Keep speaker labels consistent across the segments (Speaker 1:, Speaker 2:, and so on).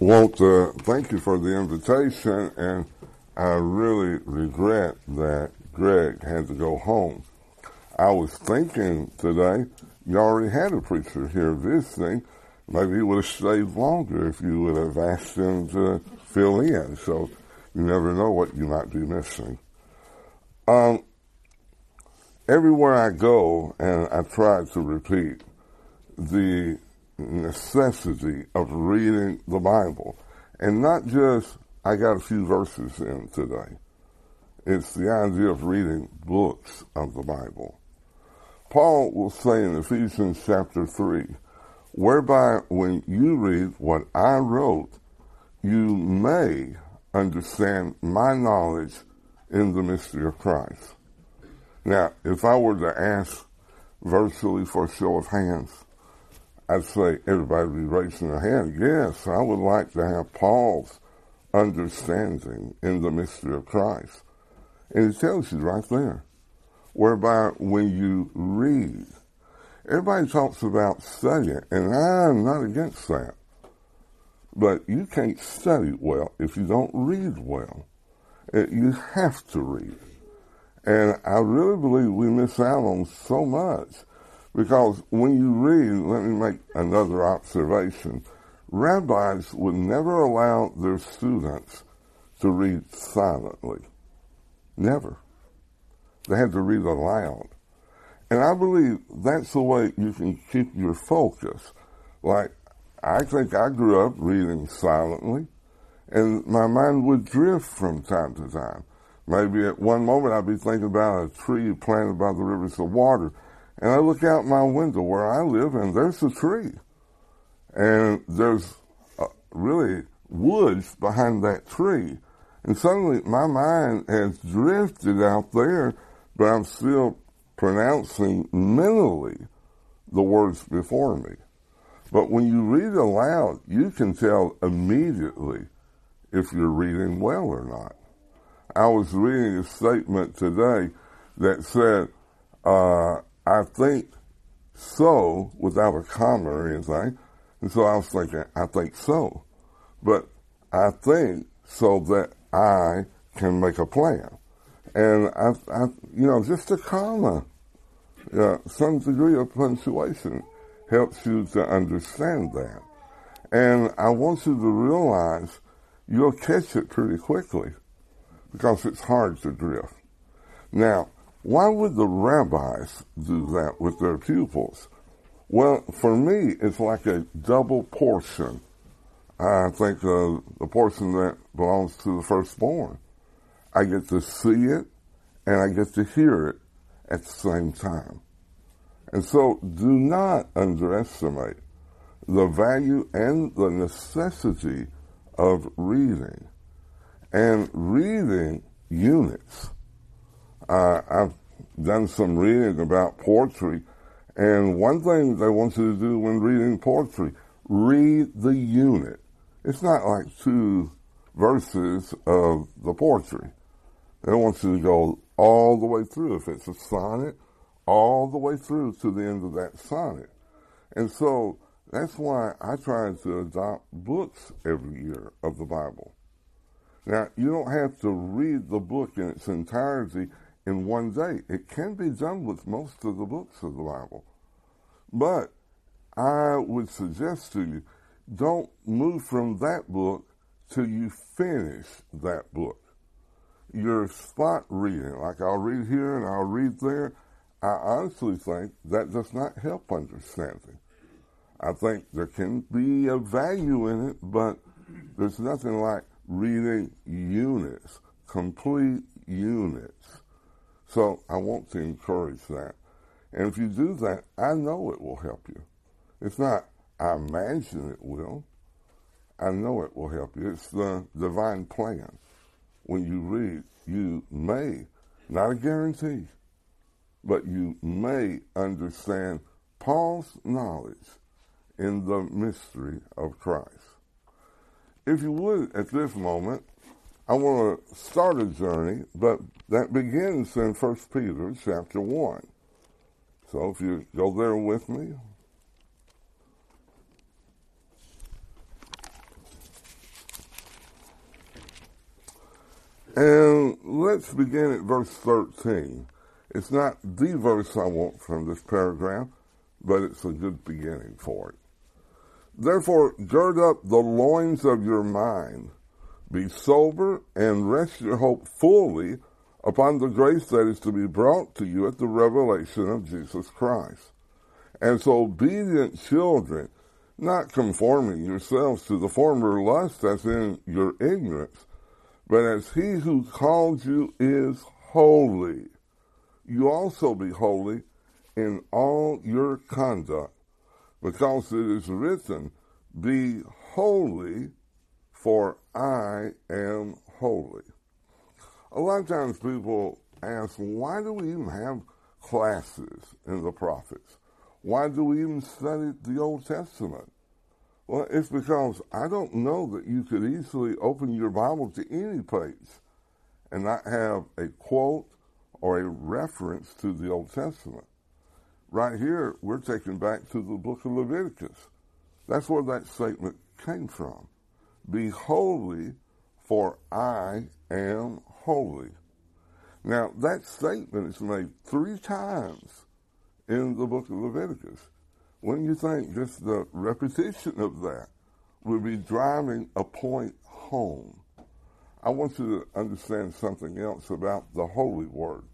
Speaker 1: want to thank you for the invitation, and I really regret that Greg had to go home. I was thinking today, you already had a preacher here visiting. Maybe he would have stayed longer if you would have asked him to fill in. So you never know what you might be missing. Um, everywhere I go, and I try to repeat the necessity of reading the Bible, and not just I got a few verses in today. It's the idea of reading books of the Bible. Paul will say in Ephesians chapter 3, whereby when you read what I wrote, you may understand my knowledge in the mystery of Christ. Now, if I were to ask virtually for a show of hands, I'd say everybody would be raising their hand. Yes, I would like to have Paul's understanding in the mystery of Christ. And it tells you right there, whereby when you read, everybody talks about studying, and I'm not against that. But you can't study well if you don't read well. Uh, you have to read. And I really believe we miss out on so much because when you read, let me make another observation. Rabbis would never allow their students to read silently. Never. They had to read aloud. And I believe that's the way you can keep your focus. Like, I think I grew up reading silently, and my mind would drift from time to time. Maybe at one moment I'd be thinking about a tree planted by the rivers of water, and I look out my window where I live, and there's a tree. And there's uh, really woods behind that tree. And suddenly my mind has drifted out there, but I'm still pronouncing mentally the words before me. But when you read aloud, you can tell immediately if you're reading well or not. I was reading a statement today that said, uh, I think so without a comma or anything. And so I was thinking, I think so. But I think so that I can make a plan. And I, I you know, just a comma, uh, some degree of punctuation helps you to understand that. And I want you to realize you'll catch it pretty quickly because it's hard to drift. Now, why would the rabbis do that with their pupils? Well, for me, it's like a double portion. I think uh, the portion that belongs to the firstborn. I get to see it and I get to hear it at the same time. And so do not underestimate the value and the necessity of reading. And reading units. I've done some reading about poetry, and one thing they want you to do when reading poetry, read the unit. It's not like two verses of the poetry. They want you to go all the way through. If it's a sonnet, all the way through to the end of that sonnet. And so that's why I try to adopt books every year of the Bible. Now, you don't have to read the book in its entirety in one day. It can be done with most of the books of the Bible. But I would suggest to you, don't move from that book till you finish that book. Your spot reading, like I'll read here and I'll read there, I honestly think that does not help understanding. I think there can be a value in it, but there's nothing like reading units, complete units. So I want to encourage that. And if you do that, I know it will help you. It's not, I imagine it will. I know it will help you. It's the divine plan. When you read, you may, not a guarantee, but you may understand Paul's knowledge in the mystery of Christ. If you would, at this moment, I want to start a journey, but that begins in 1 Peter chapter 1. So if you go there with me. And let's begin at verse 13. It's not the verse I want from this paragraph, but it's a good beginning for it. Therefore, gird up the loins of your mind be sober, and rest your hope fully upon the grace that is to be brought to you at the revelation of Jesus Christ. As obedient children, not conforming yourselves to the former lust as in your ignorance, but as he who called you is holy, you also be holy in all your conduct, because it is written, Be holy, for I am holy. A lot of times people ask, why do we even have classes in the prophets? Why do we even study the Old Testament? Well, it's because I don't know that you could easily open your Bible to any page and not have a quote or a reference to the Old Testament. Right here, we're taken back to the book of Leviticus. That's where that statement came from. Be holy, for I am holy. Now, that statement is made three times in the book of Leviticus. When you think just the repetition of that would be driving a point home, I want you to understand something else about the Holy Word.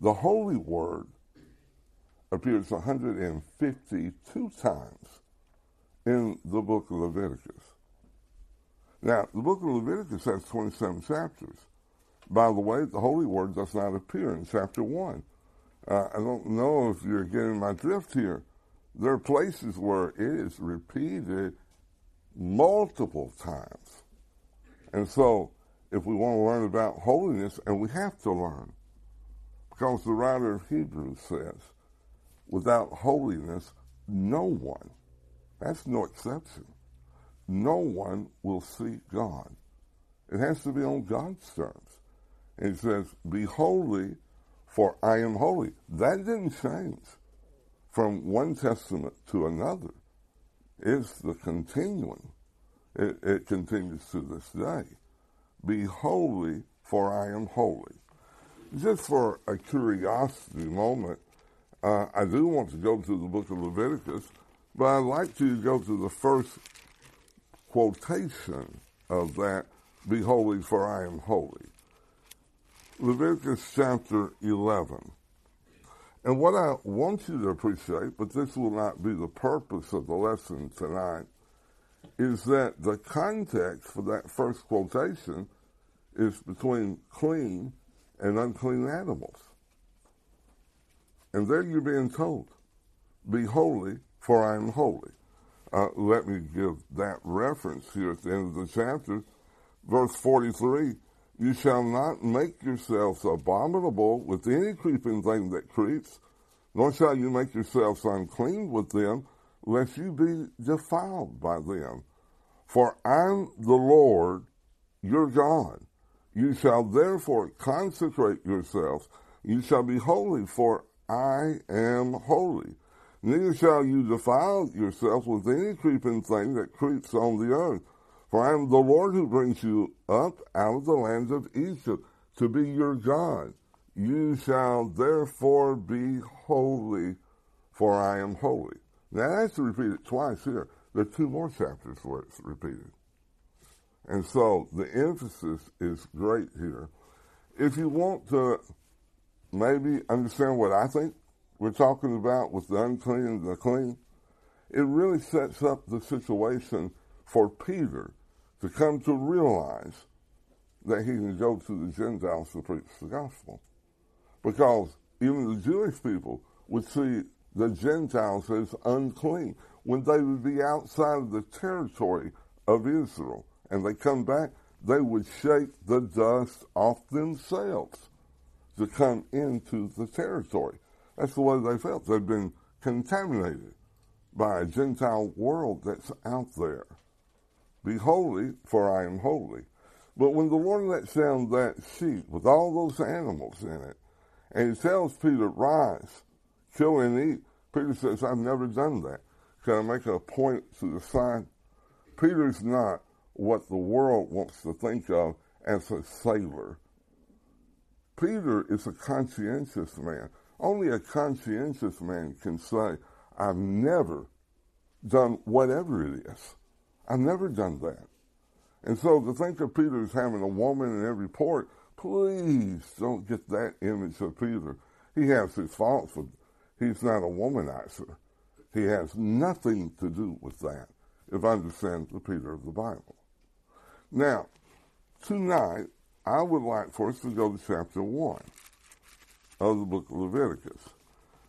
Speaker 1: The Holy Word appears 152 times in the book of Leviticus. Now, the book of Leviticus has 27 chapters. By the way, the Holy Word does not appear in chapter 1. Uh, I don't know if you're getting my drift here. There are places where it is repeated multiple times. And so, if we want to learn about holiness, and we have to learn, because the writer of Hebrews says, without holiness, no one, that's no exception, no one will see God. It has to be on God's terms. And it says, Be holy for I am holy. That didn't change from one testament to another. It's the continuing. It, it continues to this day. Be holy, for I am holy. Just for a curiosity moment, uh, I do want to go to the book of Leviticus, but I'd like to go to the first quotation of that, Be holy, for I am holy. Leviticus chapter 11. And what I want you to appreciate, but this will not be the purpose of the lesson tonight, is that the context for that first quotation is between clean and unclean animals. And there you're being told, Be holy, for I am holy. Uh, let me give that reference here at the end of the chapter. Verse 43 you shall not make yourselves abominable with any creeping thing that creeps, nor shall you make yourselves unclean with them, lest you be defiled by them. For I'm the Lord your God. You shall therefore consecrate yourselves. You shall be holy, for I am holy. Neither shall you defile yourselves with any creeping thing that creeps on the earth for I am the Lord who brings you up out of the land of Egypt to be your God. You shall therefore be holy, for I am holy. Now that's repeated twice here. There are two more chapters where it's repeated. And so the emphasis is great here. If you want to maybe understand what I think we're talking about with the unclean and the clean, it really sets up the situation for Peter to come to realize that he can go to the Gentiles to preach the gospel. Because even the Jewish people would see the Gentiles as unclean when they would be outside of the territory of Israel and they come back, they would shake the dust off themselves to come into the territory. That's the way they felt. They've been contaminated by a Gentile world that's out there. Be holy, for I am holy. But when the Lord lets down that sheet with all those animals in it, and he tells Peter, rise, kill and eat, Peter says, I've never done that. Can I make a point to the side? Peter's not what the world wants to think of as a sailor. Peter is a conscientious man. Only a conscientious man can say, I've never done whatever it is. I've never done that. And so to think of Peter as having a woman in every port, please don't get that image of Peter. He has his faults, but he's not a womanizer. He has nothing to do with that, if I understand the Peter of the Bible. Now, tonight, I would like for us to go to chapter 1 of the book of Leviticus.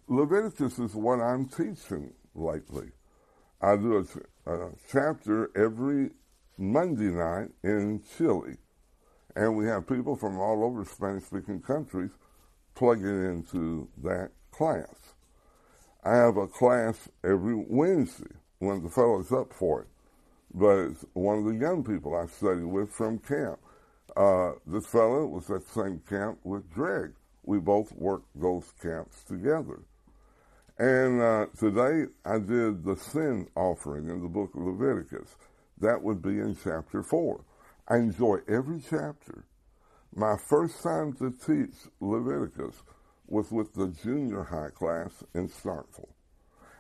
Speaker 1: Leviticus is what I'm teaching lately. I do a, a chapter every Monday night in Chile. And we have people from all over Spanish speaking countries plugging into that class. I have a class every Wednesday when the fellow's up for it. But it's one of the young people I studied with from camp. Uh, this fellow was at the same camp with Greg. We both worked those camps together. And uh, today I did the sin offering in the book of Leviticus. That would be in chapter 4. I enjoy every chapter. My first time to teach Leviticus was with the junior high class in Starkville.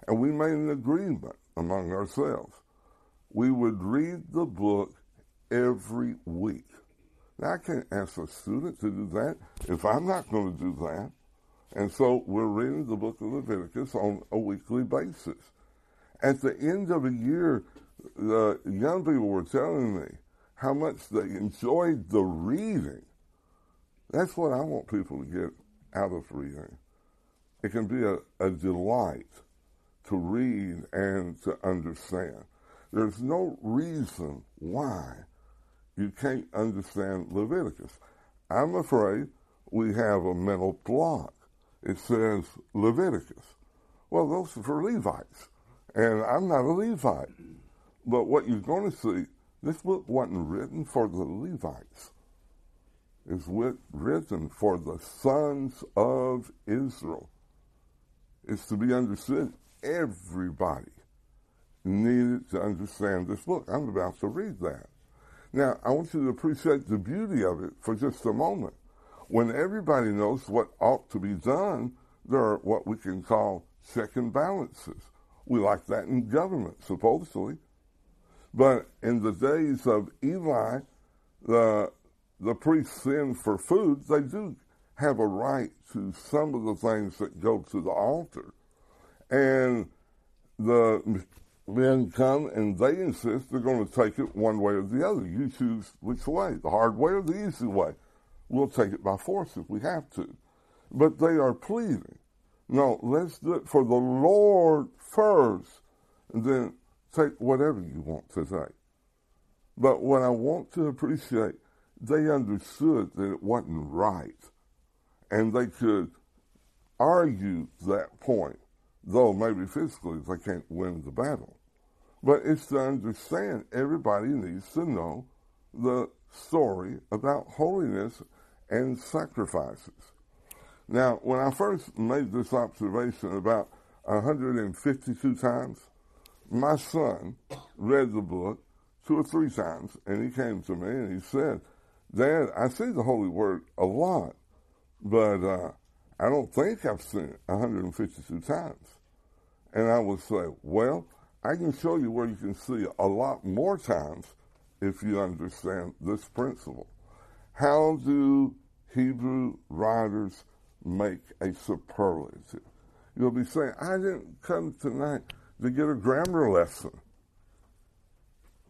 Speaker 1: And we made an agreement among ourselves. We would read the book every week. I can't ask a student to do that if I'm not going to do that. And so we're reading the book of Leviticus on a weekly basis. At the end of a year, the young people were telling me how much they enjoyed the reading. That's what I want people to get out of reading. It can be a, a delight to read and to understand. There's no reason why you can't understand Leviticus. I'm afraid we have a mental block it says Leviticus. Well, those are for Levites. And I'm not a Levite. But what you're going to see, this book wasn't written for the Levites. It's written for the sons of Israel. It's to be understood. Everybody needed to understand this book. I'm about to read that. Now, I want you to appreciate the beauty of it for just a moment. When everybody knows what ought to be done, there are what we can call check and balances. We like that in government, supposedly. But in the days of Eli, the, the priests sin for food, they do have a right to some of the things that go to the altar. And the men come and they insist they're going to take it one way or the other. You choose which way, the hard way or the easy way. We'll take it by force if we have to. But they are pleading. No, let's do it for the Lord first, and then take whatever you want to take. But what I want to appreciate, they understood that it wasn't right. And they could argue that point, though maybe physically they can't win the battle. But it's to understand everybody needs to know the story about holiness and sacrifices. Now, when I first made this observation about 152 times, my son read the book two or three times, and he came to me and he said, Dad, I see the Holy Word a lot, but uh, I don't think I've seen it 152 times. And I would say, Well, I can show you where you can see a lot more times if you understand this principle. How do Hebrew writers make a superlative. You'll be saying, I didn't come tonight to get a grammar lesson.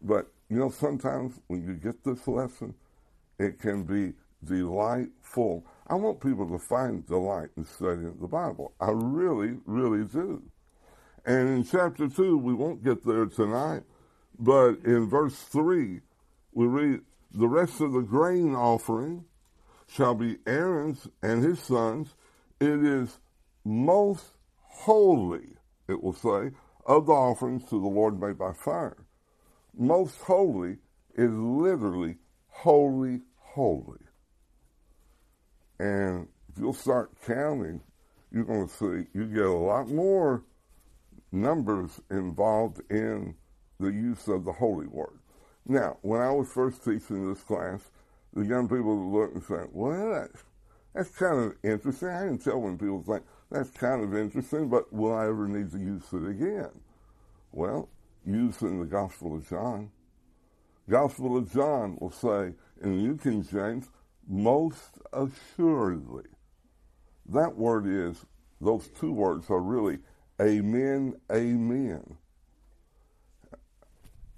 Speaker 1: But, you know, sometimes when you get this lesson, it can be delightful. I want people to find delight in studying the Bible. I really, really do. And in chapter 2, we won't get there tonight, but in verse 3, we read, the rest of the grain offering shall be Aaron's and his sons. It is most holy, it will say, of the offerings to the Lord made by fire. Most holy is literally holy, holy. And if you'll start counting, you're going to see you get a lot more numbers involved in the use of the holy word. Now, when I was first teaching this class, the young people would look and say, well, That's that's kind of interesting. I can tell when people think that's kind of interesting, but will I ever need to use it again? Well, use in the Gospel of John. Gospel of John will say in the New King James, most assuredly. That word is, those two words are really amen, amen.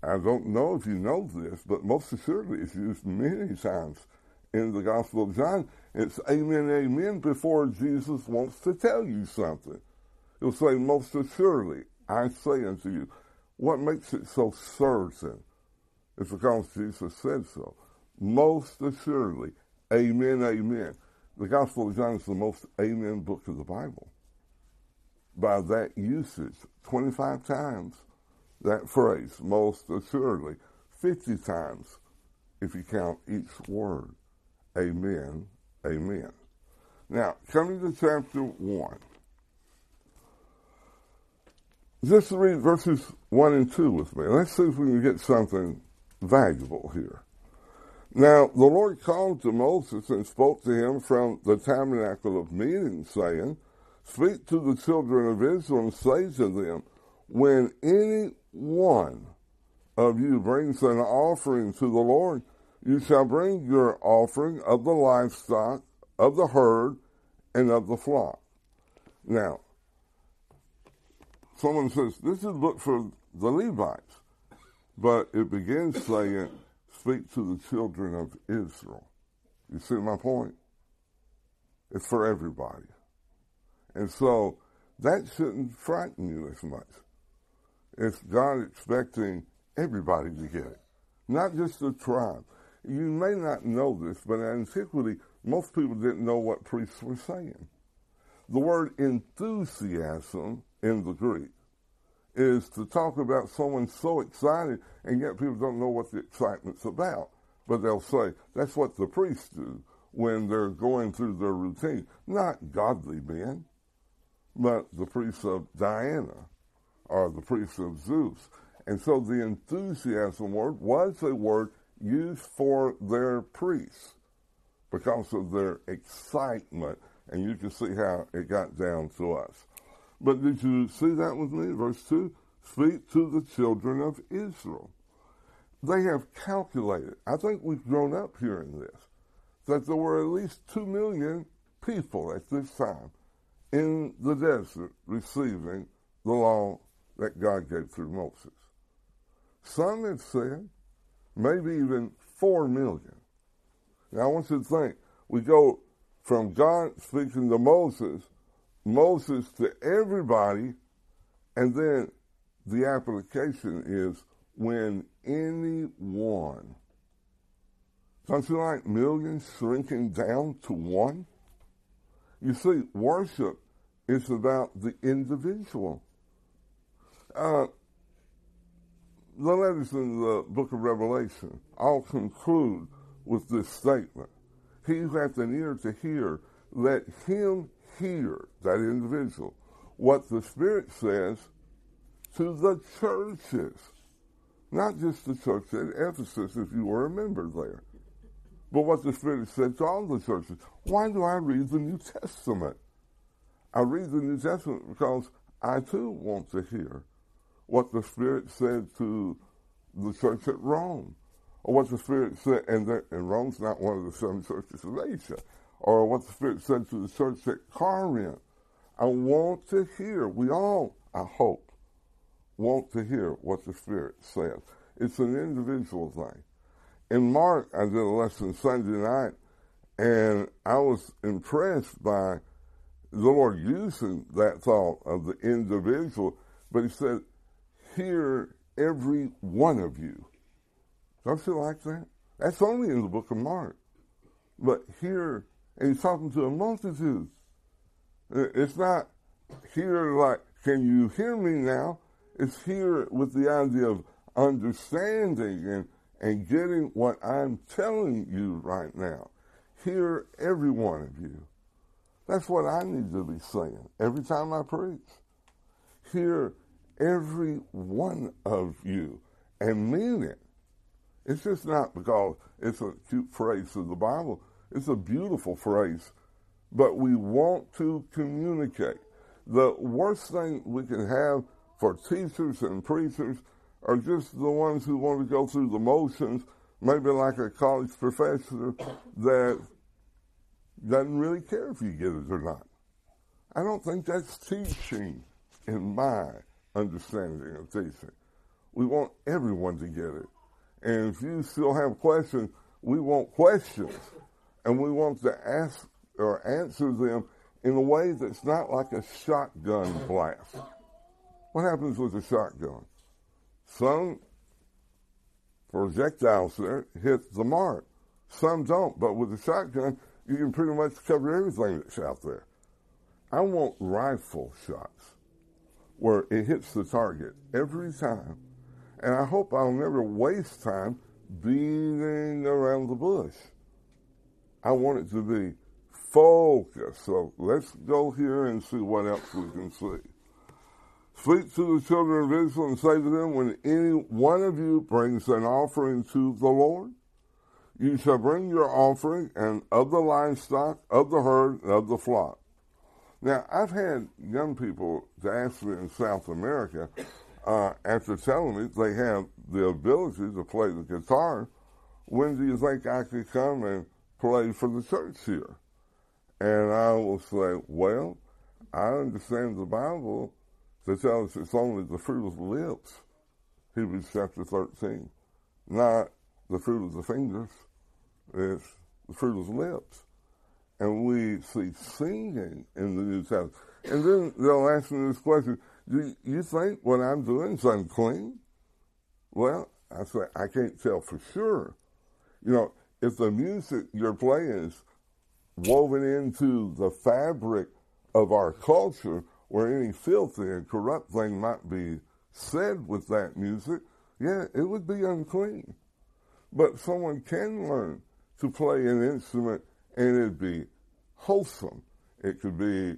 Speaker 1: I don't know if you know this, but most assuredly it's used many times in the Gospel of John. It's amen, amen before Jesus wants to tell you something. He'll say, most assuredly, I say unto you. What makes it so certain? It's because Jesus said so. Most assuredly, amen, amen. The Gospel of John is the most amen book of the Bible. By that usage, 25 times that phrase, most assuredly, 50 times if you count each word. Amen, amen. Now, coming to chapter 1. Just read verses 1 and 2 with me. Let's see if we can get something valuable here. Now, the Lord called to Moses and spoke to him from the tabernacle of meeting, saying, Speak to the children of Israel and say to them, When any one of you brings an offering to the Lord, you shall bring your offering of the livestock, of the herd, and of the flock. Now, someone says, this is book for the Levites. But it begins saying, speak to the children of Israel. You see my point? It's for everybody. And so that shouldn't frighten you as much. It's God expecting everybody to get it, not just the tribe. You may not know this, but in antiquity, most people didn't know what priests were saying. The word enthusiasm in the Greek is to talk about someone so excited, and yet people don't know what the excitement's about. But they'll say, that's what the priests do when they're going through their routine. Not godly men, but the priests of Diana or the priests of Zeus. And so the enthusiasm word was a word used for their priests because of their excitement. And you can see how it got down to us. But did you see that with me? Verse 2 Speak to the children of Israel. They have calculated, I think we've grown up hearing this, that there were at least 2 million people at this time in the desert receiving the law that God gave through Moses. Some have said maybe even 4 million. Now I want you to think, we go from God speaking to Moses Moses to everybody, and then the application is when anyone. Something like millions shrinking down to one. You see, worship is about the individual. Uh, the letters in the book of Revelation all conclude with this statement. He who hath an ear to hear, let him hear, that individual, what the Spirit says to the churches. Not just the church at Ephesus, if you were a member there, but what the Spirit said to all the churches. Why do I read the New Testament? I read the New Testament because I too want to hear what the Spirit said to the church at Rome, or what the Spirit said, and, that, and Rome's not one of the seven churches of Asia or what the Spirit said to the church at Corinth. I want to hear, we all, I hope, want to hear what the Spirit says. It's an individual thing. In Mark, I did a lesson Sunday night, and I was impressed by the Lord using that thought of the individual, but He said, Hear every one of you. Don't you like that? That's only in the book of Mark. But hear he's talking to a multitude. Uh, it's not here like, can you hear me now? It's here with the idea of understanding and, and getting what I'm telling you right now. Hear every one of you. That's what I need to be saying every time I preach. Hear every one of you and mean it. It's just not because it's a cute phrase of the Bible. It's a beautiful phrase but we want to communicate. The worst thing we can have for teachers and preachers are just the ones who want to go through the motions, maybe like a college professor that doesn't really care if you get it or not. I don't think that's teaching in my understanding of teaching. We want everyone to get it. And if you still have questions, we want questions. And we want to ask or answer them in a way that's not like a shotgun blast. What happens with a shotgun? Some projectiles there hit the mark. Some don't, but with a shotgun, you can pretty much cover everything that's out there. I want rifle shots where it hits the target every time. And I hope I'll never waste time beating around the bush. I want it to be focused. So let's go here and see what else we can see. Speak to the children of Israel and say to them, when any one of you brings an offering to the Lord, you shall bring your offering and of the livestock, of the herd, and of the flock. Now, I've had young people to ask me in South America, uh, after telling me they have the ability to play the guitar, when do you think I could come and play for the church here? And I will say, well, I understand the Bible to tell us it's only the fruit of the lips, Hebrews chapter 13, not the fruit of the fingers, it's the fruit of the lips. And we see singing in the New Testament. And then they'll ask me this question, do you think what I'm doing is unclean? Well, I say, I can't tell for sure. You know, if the music you're playing is woven into the fabric of our culture, where any filthy and corrupt thing might be said with that music, yeah, it would be unclean. But someone can learn to play an instrument and it'd be wholesome. It could be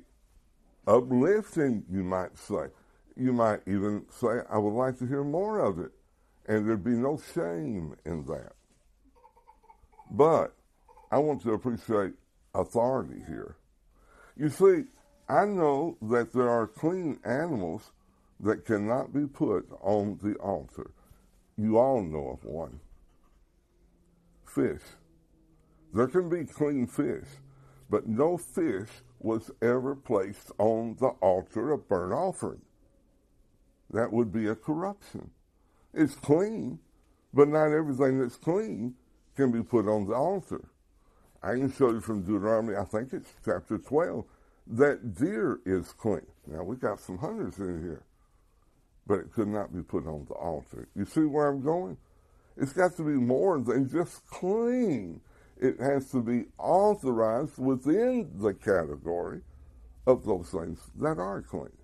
Speaker 1: uplifting, you might say. You might even say, I would like to hear more of it. And there'd be no shame in that. But I want to appreciate authority here. You see, I know that there are clean animals that cannot be put on the altar. You all know of one. Fish. There can be clean fish, but no fish was ever placed on the altar of burnt offering. That would be a corruption. It's clean, but not everything that's clean can be put on the altar. I can show you from Deuteronomy, I think it's chapter 12, that deer is clean. Now, we got some hunters in here, but it could not be put on the altar. You see where I'm going? It's got to be more than just clean. It has to be authorized within the category of those things that are clean.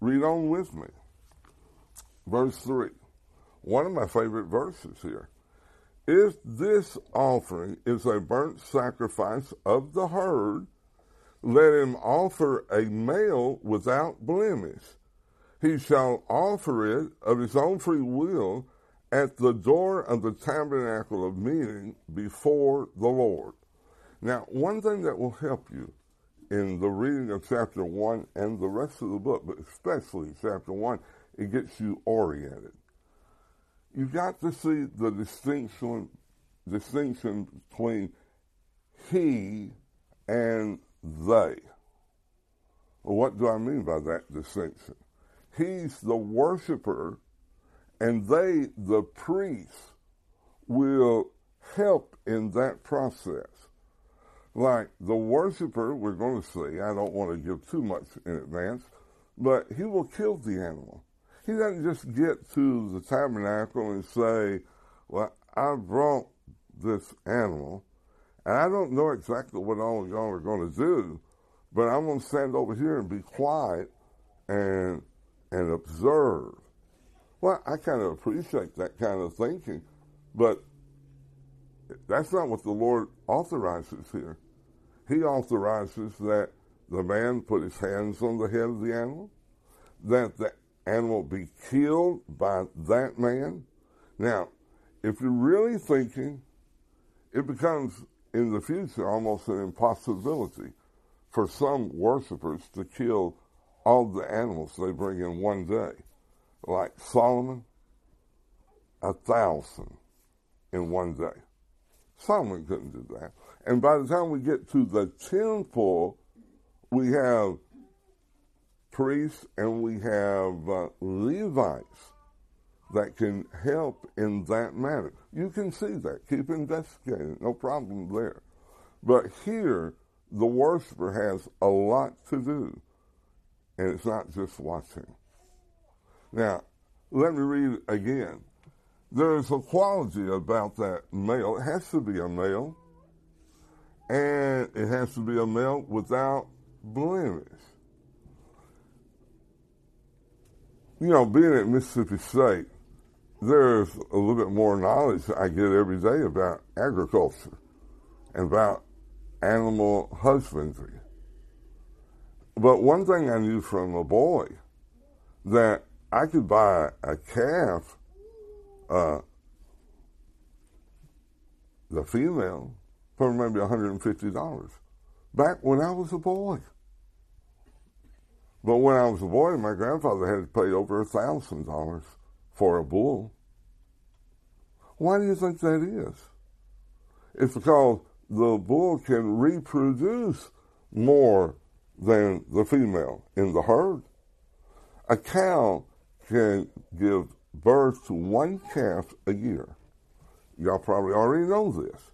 Speaker 1: Read on with me. Verse 3. One of my favorite verses here. If this offering is a burnt sacrifice of the herd, let him offer a male without blemish. He shall offer it of his own free will at the door of the tabernacle of meeting before the Lord. Now, one thing that will help you in the reading of chapter 1 and the rest of the book, but especially chapter 1, it gets you oriented. You've got to see the distinction, distinction between he and they. What do I mean by that distinction? He's the worshiper, and they, the priests, will help in that process. Like the worshiper, we're going to see, I don't want to give too much in advance, but he will kill the animal. He doesn't just get to the tabernacle and say, Well, I brought this animal, and I don't know exactly what all of y'all are going to do, but I'm going to stand over here and be quiet and and observe. Well, I kind of appreciate that kind of thinking, but that's not what the Lord authorizes here. He authorizes that the man put his hands on the head of the animal, that the animal be killed by that man. Now, if you're really thinking, it becomes in the future almost an impossibility for some worshipers to kill all the animals they bring in one day. Like Solomon, a thousand in one day. Solomon couldn't do that. And by the time we get to the temple, we have priests and we have uh, Levites that can help in that matter. You can see that. Keep investigating. No problem there. But here, the worshiper has a lot to do, and it's not just watching. Now, let me read again. There's a quality about that male. It has to be a male, and it has to be a male without blemish. You know, being at Mississippi State, there's a little bit more knowledge I get every day about agriculture and about animal husbandry. But one thing I knew from a boy that I could buy a calf, uh, the female, for maybe $150 back when I was a boy. But when I was a boy, my grandfather had to pay over a thousand dollars for a bull. Why do you think that is? It's because the bull can reproduce more than the female in the herd. A cow can give birth to one calf a year. Y'all probably already know this.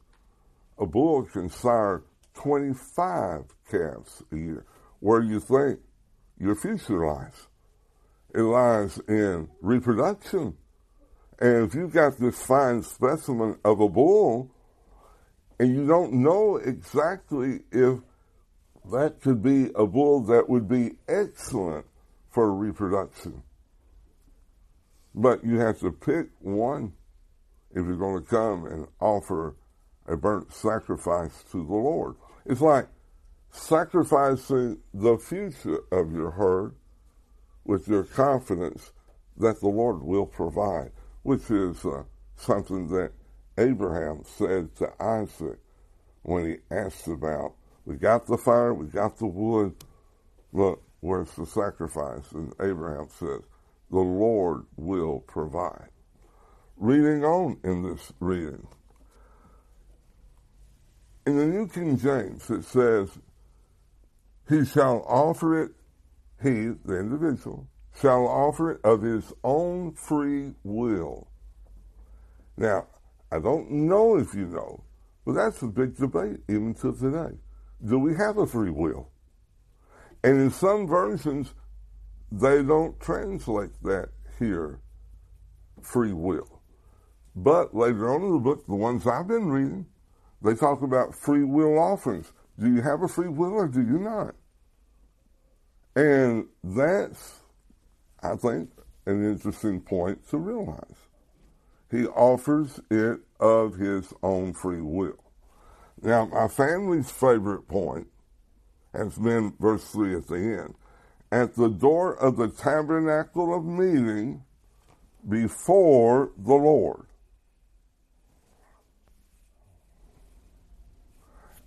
Speaker 1: A bull can sire 25 calves a year. Where do you think your future lies? It lies in reproduction. And if you've got this fine specimen of a bull, and you don't know exactly if that could be a bull that would be excellent for reproduction. But you have to pick one if you're going to come and offer a burnt sacrifice to the Lord. It's like sacrificing the future of your herd with your confidence that the Lord will provide, which is uh, something that Abraham said to Isaac when he asked about, we got the fire, we got the wood, but where's the sacrifice? And Abraham says, the Lord will provide. Reading on in this reading. In the New King James, it says, He shall offer it, he, the individual, shall offer it of his own free will. Now, I don't know if you know, but that's a big debate even to today. Do we have a free will? And in some versions, they don't translate that here, free will. But later on in the book, the ones I've been reading, they talk about free will offerings. Do you have a free will or do you not? And that's, I think, an interesting point to realize. He offers it of his own free will. Now, my family's favorite point has been verse 3 at the end. At the door of the tabernacle of meeting before the Lord.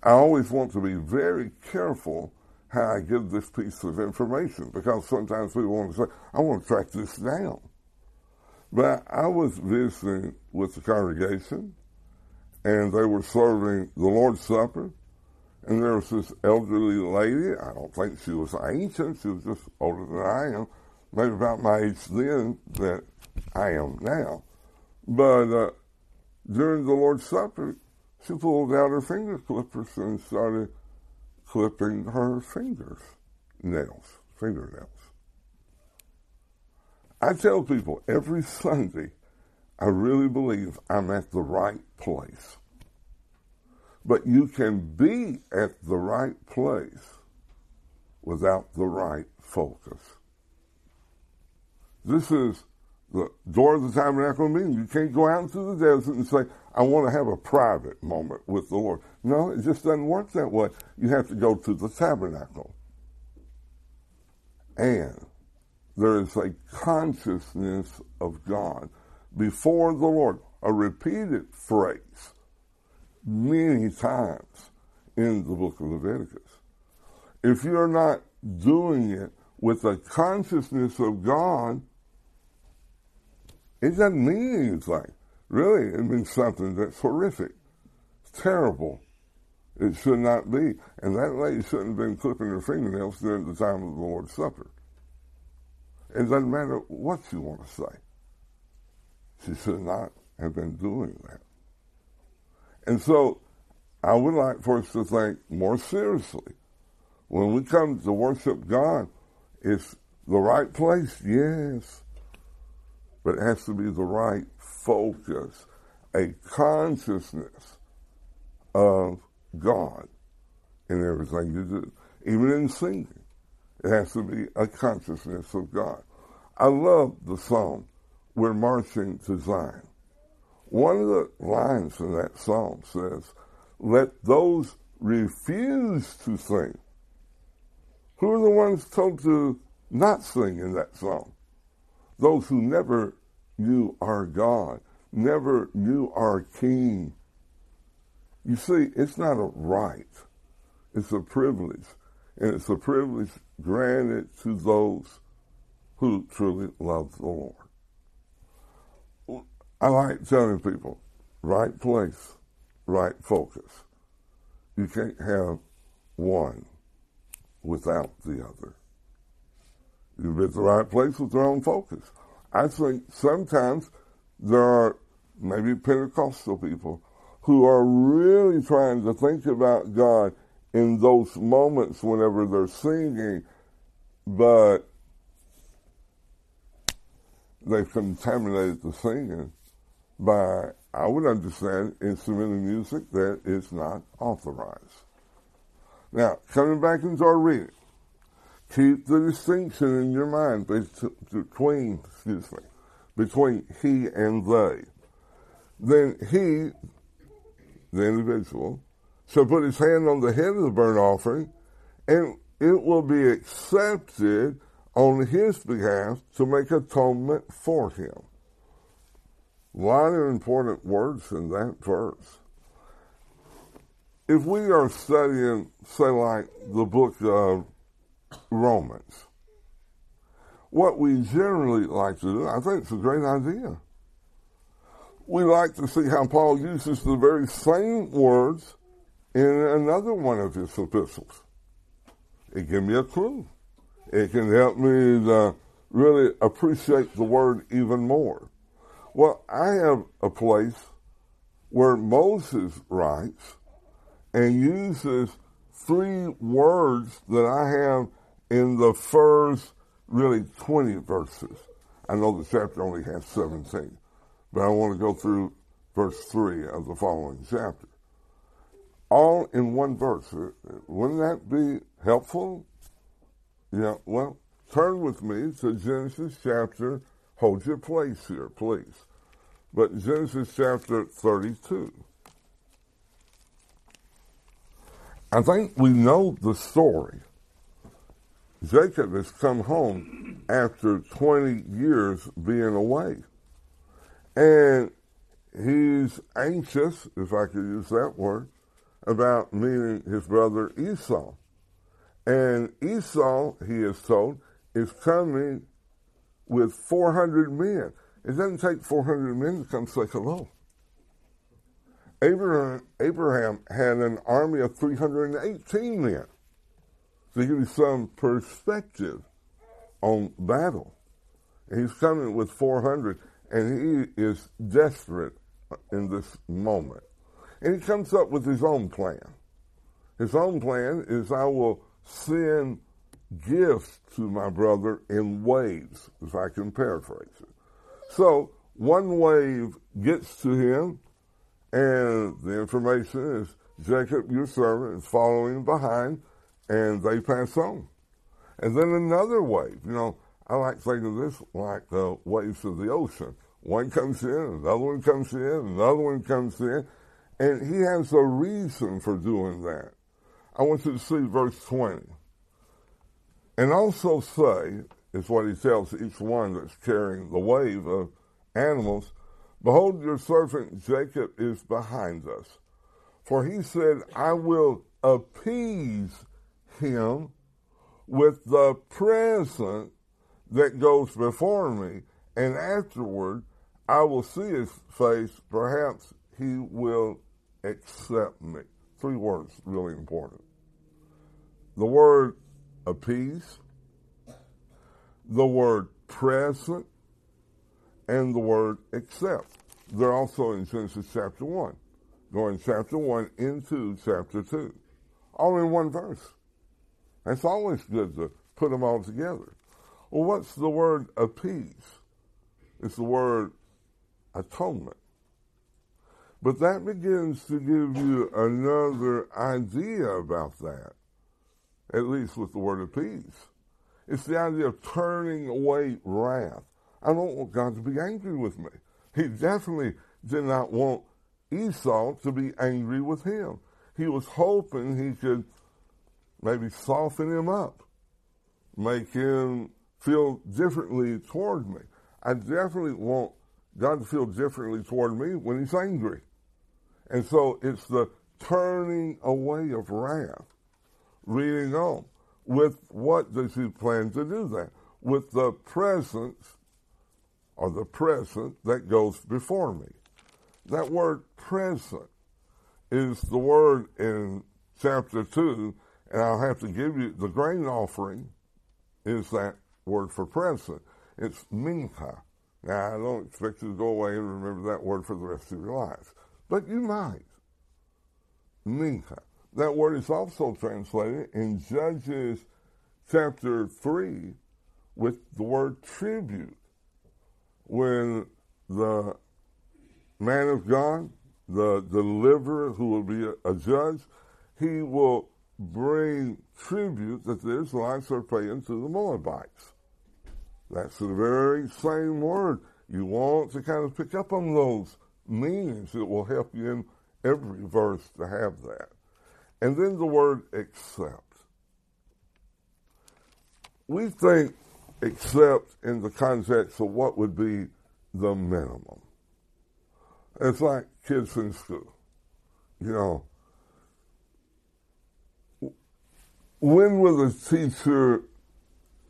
Speaker 1: I always want to be very careful how I give this piece of information because sometimes people want to say, I want to track this down. But I was visiting with the congregation, and they were serving the Lord's Supper, and there was this elderly lady. I don't think she was ancient. She was just older than I am, maybe about my age then that I am now. But uh, during the Lord's Supper, she pulled out her finger clippers and started clipping her fingers, nails, fingernails. I tell people every Sunday, I really believe I'm at the right place. But you can be at the right place without the right focus. This is the door of the tabernacle meeting. You can't go out into the desert and say, I want to have a private moment with the Lord. No, it just doesn't work that way. You have to go to the tabernacle. And there is a consciousness of God before the Lord, a repeated phrase many times in the book of Leviticus. If you're not doing it with a consciousness of God, it doesn't mean anything. Really, it means something that's horrific. It's terrible. It should not be. And that lady shouldn't have been clipping her fingernails during the time of the Lord's Supper. It doesn't matter what you want to say. She should not have been doing that. And so I would like for us to think more seriously. When we come to worship God, it's the right place, yes, but it has to be the right focus, a consciousness of God in everything you do, even in singing. It has to be a consciousness of God. I love the song, We're Marching to Zion. One of the lines in that song says, Let those refuse to sing. Who are the ones told to not sing in that song? Those who never knew are God, never you are King. You see, it's not a right, it's a privilege. And it's a privilege granted to those who truly love the Lord. I like telling people, right place, right focus. You can't have one without the other. Been at the right place with the wrong focus. I think sometimes there are maybe Pentecostal people who are really trying to think about God in those moments whenever they're singing, but they've contaminated the singing by, I would understand, instrumental music that is not authorized. Now, coming back into our reading, keep the distinction in your mind between, excuse me, between he and they. Then he, the individual, shall put his hand on the head of the burnt offering, and it will be accepted on his behalf to make atonement for him. A lot of important words in that verse. If we are studying, say, like the book of Romans, what we generally like to do, I think it's a great idea. We like to see how Paul uses the very same words in another one of his epistles. It gives me a clue. It can help me to really appreciate the word even more. Well, I have a place where Moses writes and uses three words that I have in the first really 20 verses. I know the chapter only has 17, but I want to go through verse 3 of the following chapter. All in one verse. Uh, wouldn't that be helpful? Yeah, well, turn with me to Genesis chapter, hold your place here, please. But Genesis chapter 32. I think we know the story. Jacob has come home after 20 years being away. And he's anxious, if I could use that word, about meeting his brother Esau. And Esau, he is told, is coming with 400 men. It doesn't take 400 men to come say hello. Abraham, Abraham had an army of 318 men to give you some perspective on battle. He's coming with 400, and he is desperate in this moment. And he comes up with his own plan. His own plan is I will send gifts to my brother in waves, if I can paraphrase it. So one wave gets to him, and the information is Jacob, your servant, is following behind, and they pass on. And then another wave, you know, I like thinking of this like the waves of the ocean. One comes in, another one comes in, another one comes in, and he has a reason for doing that. I want you to see verse 20. And also say, is what he tells each one that's carrying the wave of animals, Behold, your servant Jacob is behind us. For he said, I will appease him with the present that goes before me, and afterward I will see his face. Perhaps he will accept me. Three words really important. The word appease, the word present, and the word accept. They're also in Genesis chapter 1, going chapter 1 into chapter 2, all in one verse. It's always good to put them all together. Well, what's the word appease? It's the word atonement. But that begins to give you another idea about that, at least with the word appease. It's the idea of turning away wrath. I don't want God to be angry with me. He definitely did not want Esau to be angry with him. He was hoping he could maybe soften him up, make him feel differently toward me. I definitely want God to feel differently toward me when he's angry. And so it's the turning away of wrath. Reading on. With what does he plan to do that? With the presence or the present that goes before me. That word present is the word in chapter 2, and I'll have to give you the grain offering is that word for present. It's mincha. Now, I don't expect you to go away and remember that word for the rest of your life, but you might. Mincha. That word is also translated in Judges chapter 3 with the word tribute. When the man of God, the deliverer who will be a, judge, he will bring tribute that the Israelites are paying to the Moabites. That's the very same word. You want to kind of pick up on those meanings. It will help you in every verse to have that. And then the word accept. We think accept in the context of what would be the minimum. It's like kids in school. You know, when will the teacher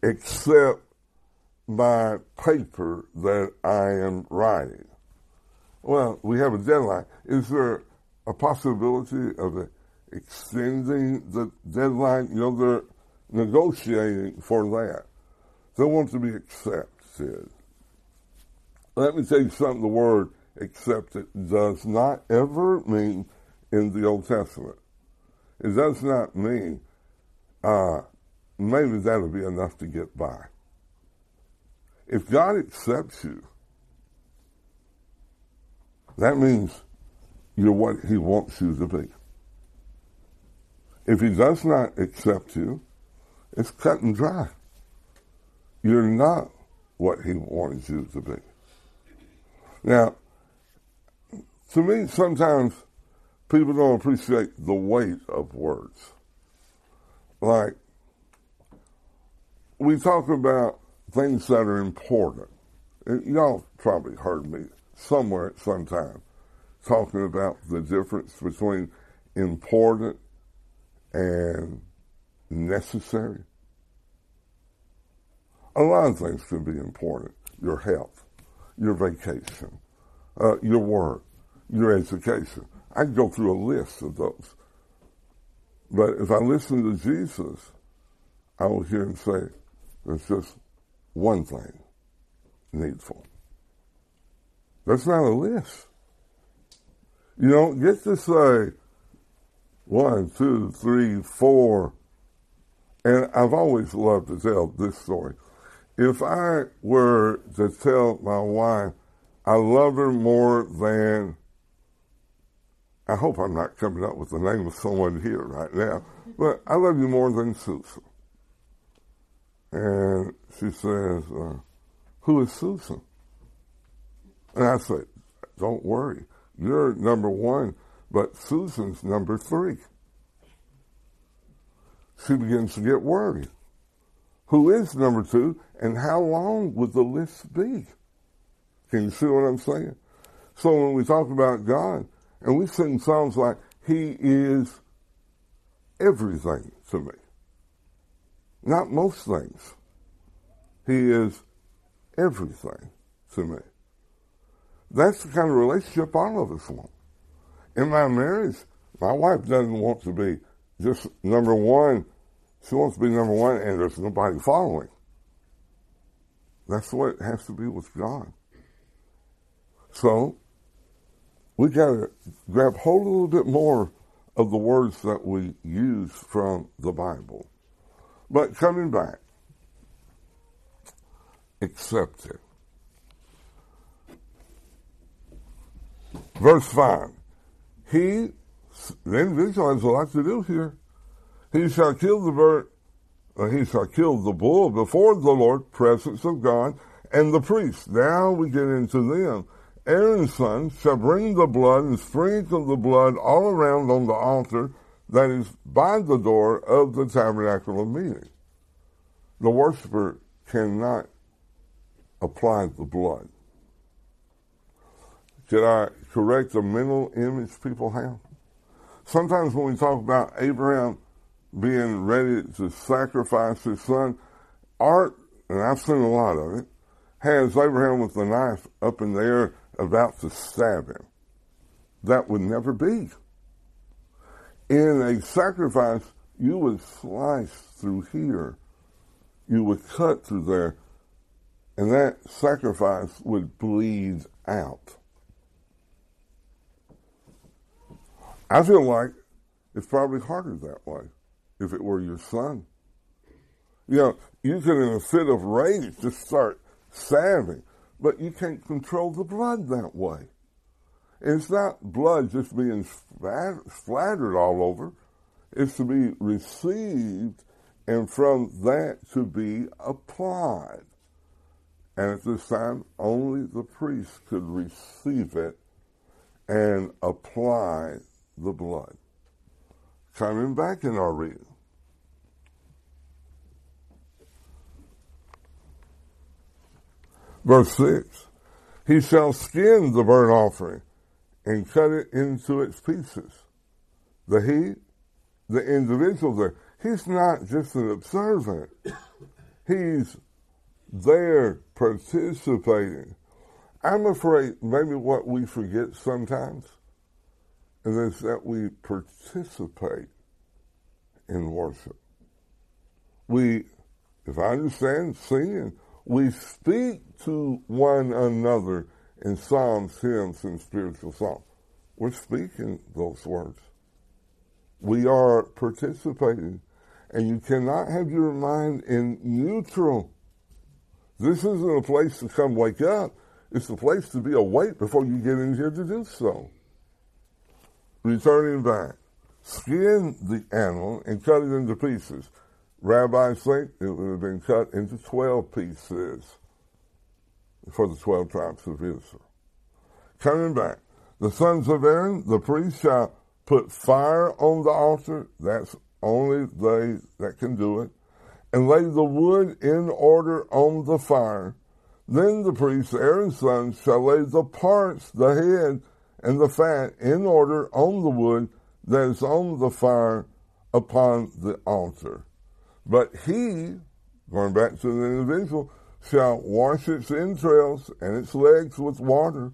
Speaker 1: accept my paper that I am writing? Well, we have a deadline. Is there a possibility of extending the deadline? You know, they're negotiating for that. They want to be accepted. Let me tell you something the word accepted does not ever mean in the Old Testament. It does not mean uh, maybe that'll be enough to get by. If God accepts you, that means you're what He wants you to be. If He does not accept you, it's cut and dry. You're not what He wanted you to be. Now, to me, sometimes people don't appreciate the weight of words. Like, we talk about things that are important. Y'all probably heard me somewhere at some time talking about the difference between important and necessary. A lot of things can be important. Your health, your vacation, uh, your work, your education. I can go through a list of those. But if I listen to Jesus, I will hear him say, there's just one thing needful. That's not a list. You don't get to say one, two, three, four. And I've always loved to tell this story. If I were to tell my wife, I love her more than, I hope I'm not coming up with the name of someone here right now, but I love you more than Susan. And she says, uh, Who is Susan? And I said, Don't worry. You're number one, but Susan's number three. She begins to get worried. Who is number two, and how long would the list be? Can you see what I'm saying? So when we talk about God, and we sing songs like, He is everything to me. not most things. He is everything to me. That's the kind of relationship all of us want. In my marriage, my wife doesn't want to be just number one. She wants to be number one, and there's nobody following. That's the way it has to be with God. So, we got to grab hold a little bit more of the words that we use from the Bible. But coming back, accept it. Verse 5. He, the individual has a lot to do here. He shall kill the bird, uh, he shall kill the bull before the Lord, presence of God, and the priest. Now we get into them. Aaron's son shall bring the blood and sprinkle the blood all around on the altar that is by the door of the tabernacle of meeting. The worshiper cannot apply the blood. Did I correct the mental image people have? Sometimes when we talk about Abraham being ready to sacrifice his son, art, and I've seen a lot of it, has Abraham with the knife up in the air about to stab him. That would never be. In a sacrifice, you would slice through here, you would cut through there, and that sacrifice would bleed out. I feel like it's probably harder that way if it were your son. You know, you could, in a fit of rage, just start stabbing, but you can't control the blood that way. It's not blood just being splattered all over. It's to be received and from that to be applied. And at this time, only the priest could receive it and apply the blood. Coming back in our reading. Verse 6 He shall skin the burnt offering and cut it into its pieces. The he, the individual there, he's not just an observant, he's there participating. I'm afraid maybe what we forget sometimes is that we participate in worship. We, if I understand singing, we speak to one another in psalms, hymns, and spiritual songs. We're speaking those words. We are participating, and you cannot have your mind in neutral. This isn't a place to come wake up. It's a place to be awake before you get in here to do so returning back, skin the animal and cut it into pieces. Rabbis think it would have been cut into 12 pieces for the 12 tribes of Israel. Coming back, the sons of Aaron, the priest, shall put fire on the altar. That's only they that can do it. And lay the wood in order on the fire. Then the priest, Aaron's sons, shall lay the parts, the head, and the fat in order on the wood that is on the fire upon the altar. But he, going back to the individual, shall wash its entrails and its legs with water,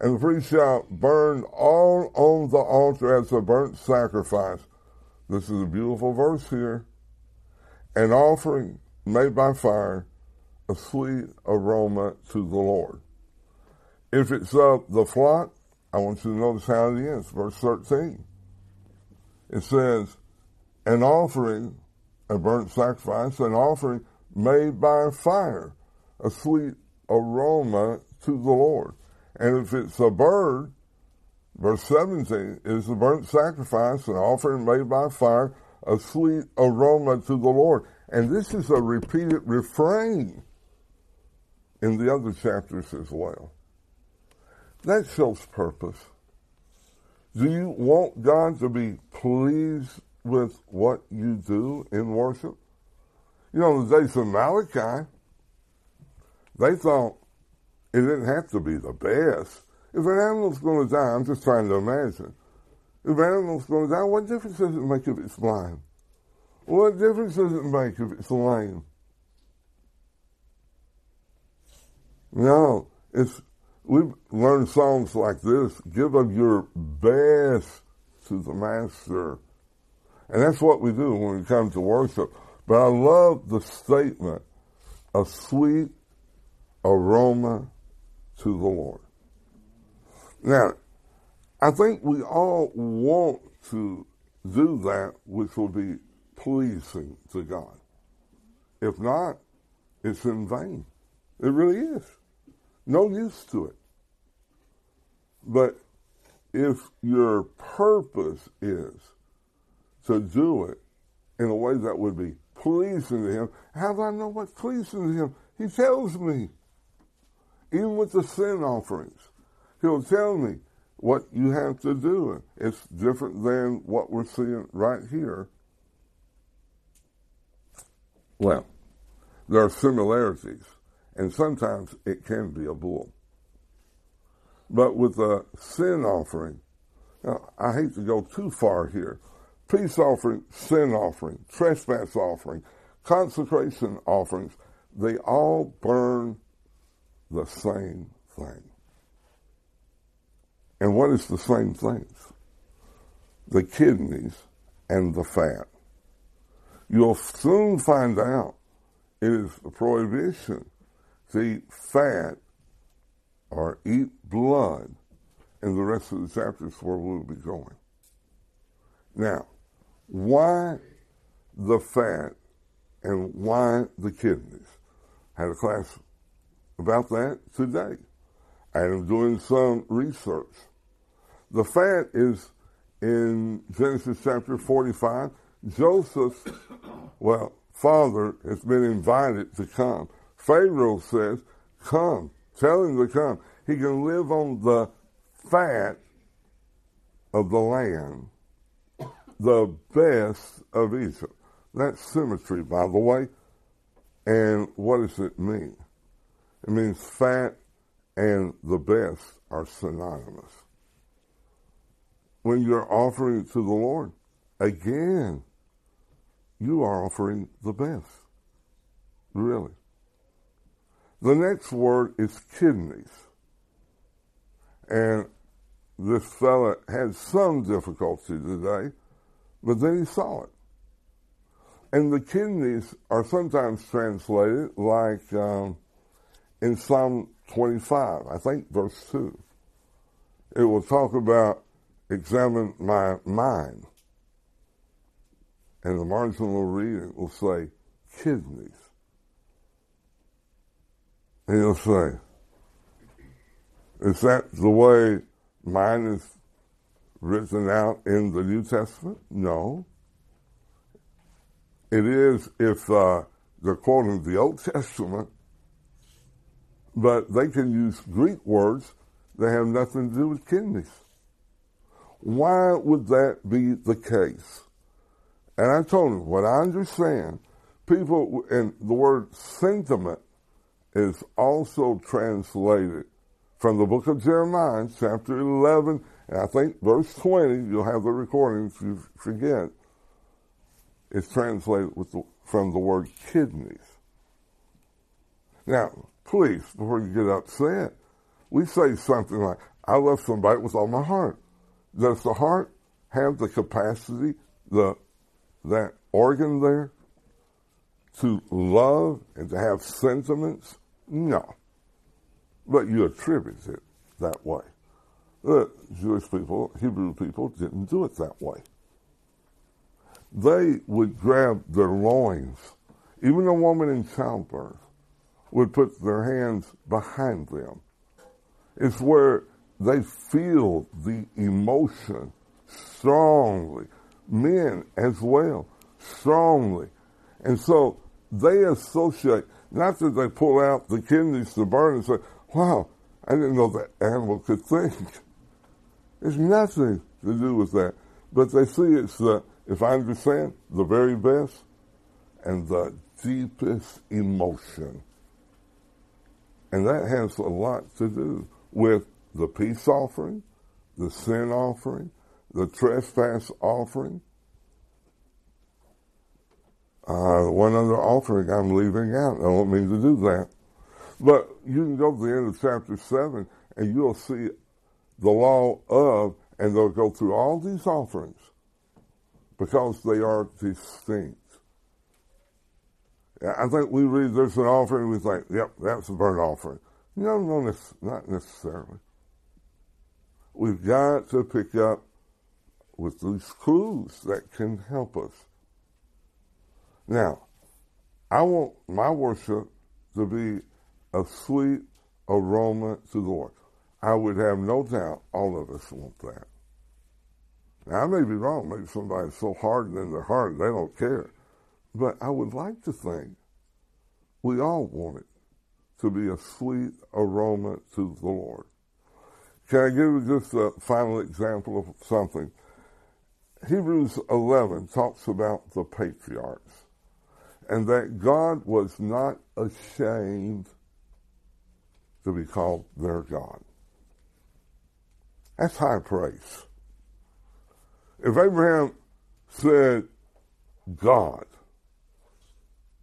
Speaker 1: and the priest shall burn all on the altar as a burnt sacrifice. This is a beautiful verse here. An offering made by fire, a sweet aroma to the Lord. If it's of the flock, I want you to notice how it is. Verse 13. It says, an offering, a burnt sacrifice, an offering made by fire, a sweet aroma to the Lord. And if it's a bird, verse 17 is a burnt sacrifice, an offering made by fire, a sweet aroma to the Lord. And this is a repeated refrain in the other chapters as well. That shows purpose. Do you want God to be pleased with what you do in worship? You know, the days of Malachi, they thought it didn't have to be the best. If an animal's going to die, I'm just trying to imagine. If an animal's going to die, what difference does it make if it's blind? What difference does it make if it's lame? No, it's we've learned songs like this. Give of your best to the master. And that's what we do when we come to worship. But I love the statement, a sweet aroma to the Lord. Now, I think we all want to do that which will be pleasing to God. If not, it's in vain. It really is. No use to it. But if your purpose is to do it in a way that would be pleasing to Him, how do I know what's pleasing to Him? He tells me. Even with the sin offerings, He'll tell me what you have to do. It's different than what we're seeing right here. Well, there are similarities, and sometimes it can be a bull. But with a sin offering, now, I hate to go too far here. Peace offering, sin offering, trespass offering, consecration offerings, they all burn the same thing. And what is the same things? The kidneys and the fat. You'll soon find out it is a prohibition to eat fat or eat blood in the rest of the chapters where we'll be going. Now, why the fat and why the kidneys? I had a class about that today. I am doing some research. The fat is in Genesis chapter 45. Joseph's, well, father has been invited to come. Pharaoh says, Come, tell him to come. He can live on the fat of the land, the best of Egypt. That's symmetry, by the way. And what does it mean? It means fat and the best are synonymous. When you're offering to the Lord, again, you are offering the best. Really. The next word is kidneys. And this fella had some difficulty today, but then he saw it. And the kidneys are sometimes translated like um, in Psalm 25, I think verse 2. It will talk about examine my mind. And the marginal reading will say kidneys. And he'll say, is that the way mine is written out in the New Testament? No. It is if uh, they're quoting the Old Testament, but they can use Greek words that have nothing to do with kidneys. Why would that be the case? And I told him, what I understand, people, and the word sentiment is also translated from the book of Jeremiah, chapter 11, and I think verse 20, you'll have the recording if you forget. It's translated the, from the word kidneys. Now, please, before you get upset, we say something like, I love somebody with all my heart. Does the heart have the capacity, the that organ there, to love and to have sentiments? No. But you attribute it that way. The Jewish people, Hebrew people, didn't do it that way. They would grab their loins. Even a woman in childbirth would put their hands behind them. It's where they feel the emotion strongly. Men as well, strongly. And so they associate, not that they pull out the kidneys to burn and say, wow, I didn't know that animal could think. There's nothing to do with that. But they see it's the, if I understand, the very best and the deepest emotion. And that has a lot to do with the peace offering, the sin offering, the trespass offering. uh, one other offering I'm leaving out. I don't mean to do that. But you can go to the end of chapter 7 and you'll see the law of, and they'll go through all these offerings because they are distinct. I think we read there's an offering, we think, yep, that's a burnt offering. No, no, not necessarily. We've got to pick up with these clues that can help us. Now, I want my worship to be a sweet aroma to the Lord. I would have no doubt all of us want that. Now, I may be wrong. Maybe somebody's so hardened in their heart they don't care. But I would like to think we all want it to be a sweet aroma to the Lord. Can I give you just a final example of something? Hebrews 11 talks about the patriarchs and that God was not ashamed to be called their God. That's high praise. If Abraham said God,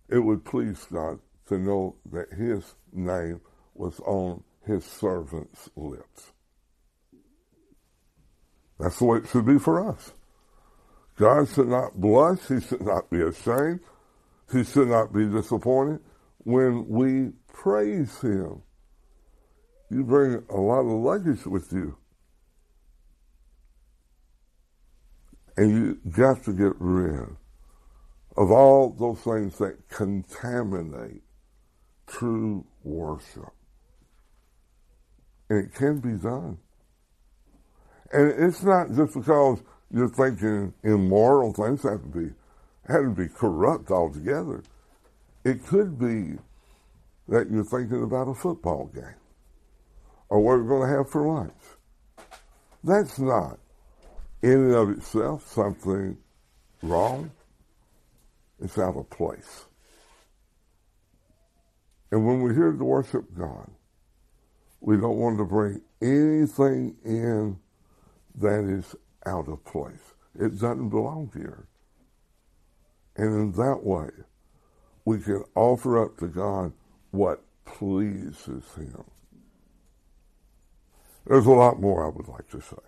Speaker 1: it would please God to know that his name was on his servant's lips. That's the way it should be for us. God should not blush. He should not be ashamed. He should not be disappointed when we praise him. You bring a lot of luggage with you. And you got to get rid of all those things that contaminate true worship. And it can be done. And it's not just because you're thinking immoral things have to be have to be corrupt altogether. It could be that you're thinking about a football game or what we're going to have for lunch. That's not in and of itself something wrong. It's out of place. And when we're here to worship God, we don't want to bring anything in that is out of place. It doesn't belong here. And in that way, we can offer up to God what pleases Him. There's a lot more I would like to say.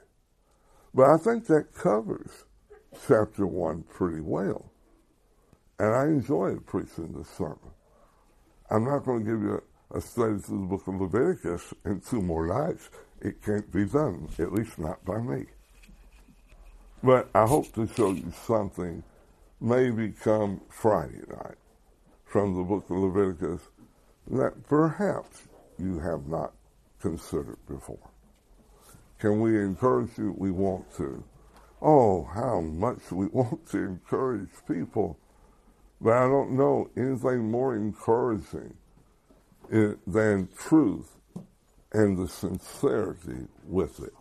Speaker 1: But I think that covers chapter 1 pretty well. And I enjoyed preaching this sermon. I'm not going to give you a, a study through the book of Leviticus in two more nights. It can't be done, at least not by me. But I hope to show you something maybe come Friday night from the book of Leviticus that perhaps you have not considered before. Can we encourage you? We want to. Oh, how much we want to encourage people. But I don't know anything more encouraging than truth and the sincerity with it.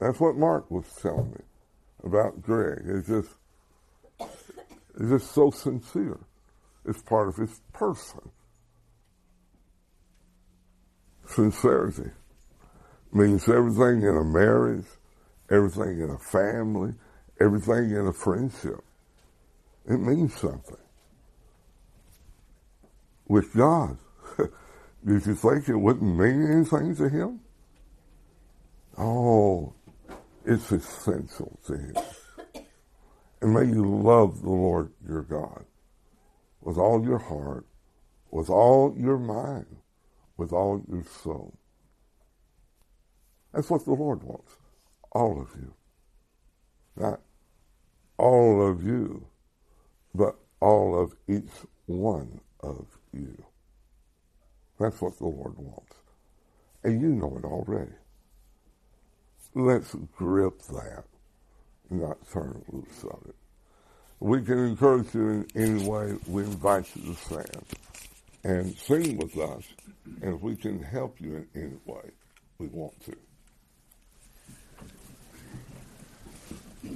Speaker 1: That's what Mark was telling me about Greg. It's just, it's just so sincere. It's part of his person. Sincerity means everything in a marriage, everything in a family, everything in a friendship. It means something. With God, did you think it wouldn't mean anything to him? Oh, it's essential to him. And may you love the Lord your God with all your heart, with all your mind, with all your soul. That's what the Lord wants. All of you. Not all of you, but all of each one of you. That's what the Lord wants. And you know it already. Let's grip that, not turn loose of it. We can encourage you in any way. We invite you to stand and sing with us. And if we can help you in any way, we want to.